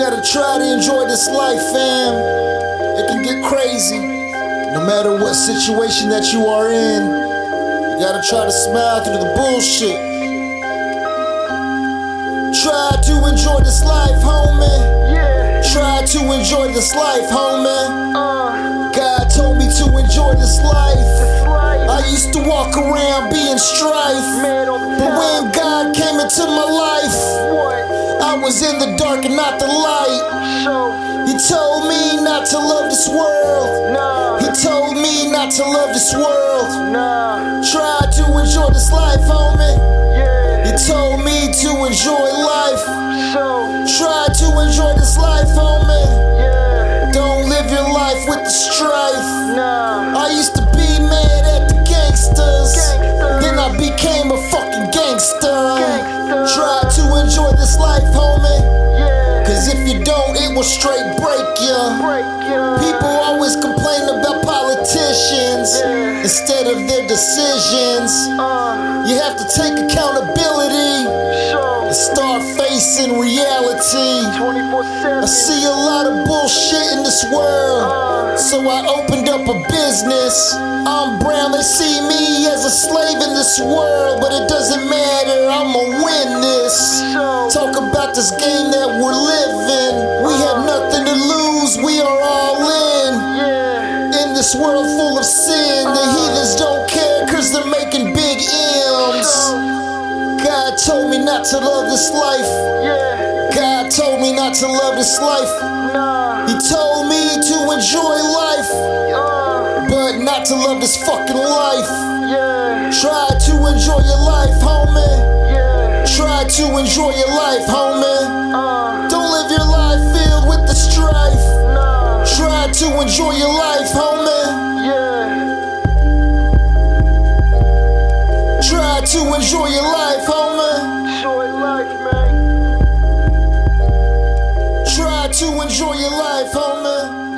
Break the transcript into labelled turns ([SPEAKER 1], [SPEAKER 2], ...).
[SPEAKER 1] gotta try to enjoy this life, fam. It can get crazy. No matter what situation that you are in, you gotta try to smile through the bullshit. Try to enjoy this life, homie.
[SPEAKER 2] Yeah.
[SPEAKER 1] Try to enjoy this life, homie.
[SPEAKER 2] Uh.
[SPEAKER 1] God told me to enjoy this life.
[SPEAKER 2] This life.
[SPEAKER 1] I used to walk around being strife.
[SPEAKER 2] Man
[SPEAKER 1] But when God came into my life? I was in the dark and not the light. He told me not to love this world. He told me not to love this world. Try to enjoy this life, homie.
[SPEAKER 2] Yeah.
[SPEAKER 1] He told me to enjoy life.
[SPEAKER 2] So.
[SPEAKER 1] Try to enjoy this life, homie. Straight break ya.
[SPEAKER 2] Break ya.
[SPEAKER 1] People always complain about politicians
[SPEAKER 2] Yeah.
[SPEAKER 1] instead of their decisions.
[SPEAKER 2] Uh.
[SPEAKER 1] You have to take accountability
[SPEAKER 2] So.
[SPEAKER 1] and start facing reality. I see a lot of bullshit in this world.
[SPEAKER 2] Uh.
[SPEAKER 1] So I opened up a business. I'm brown, they see me as a slave in this world, but it doesn't matter, I'ma win this. Talk about this game that we're living. This world full of sin, the heathens don't care cause they're making big M's. God told me not to love this life. God told me not to love this life. He told me to enjoy life, but not to love this fucking life. Try to enjoy your life, homie. Try to enjoy your life, homie. Don't live your life filled with the strife. Try to enjoy your life, homie.
[SPEAKER 2] to enjoy your life, homie. Enjoy life, man.
[SPEAKER 1] Try to enjoy your life, homie.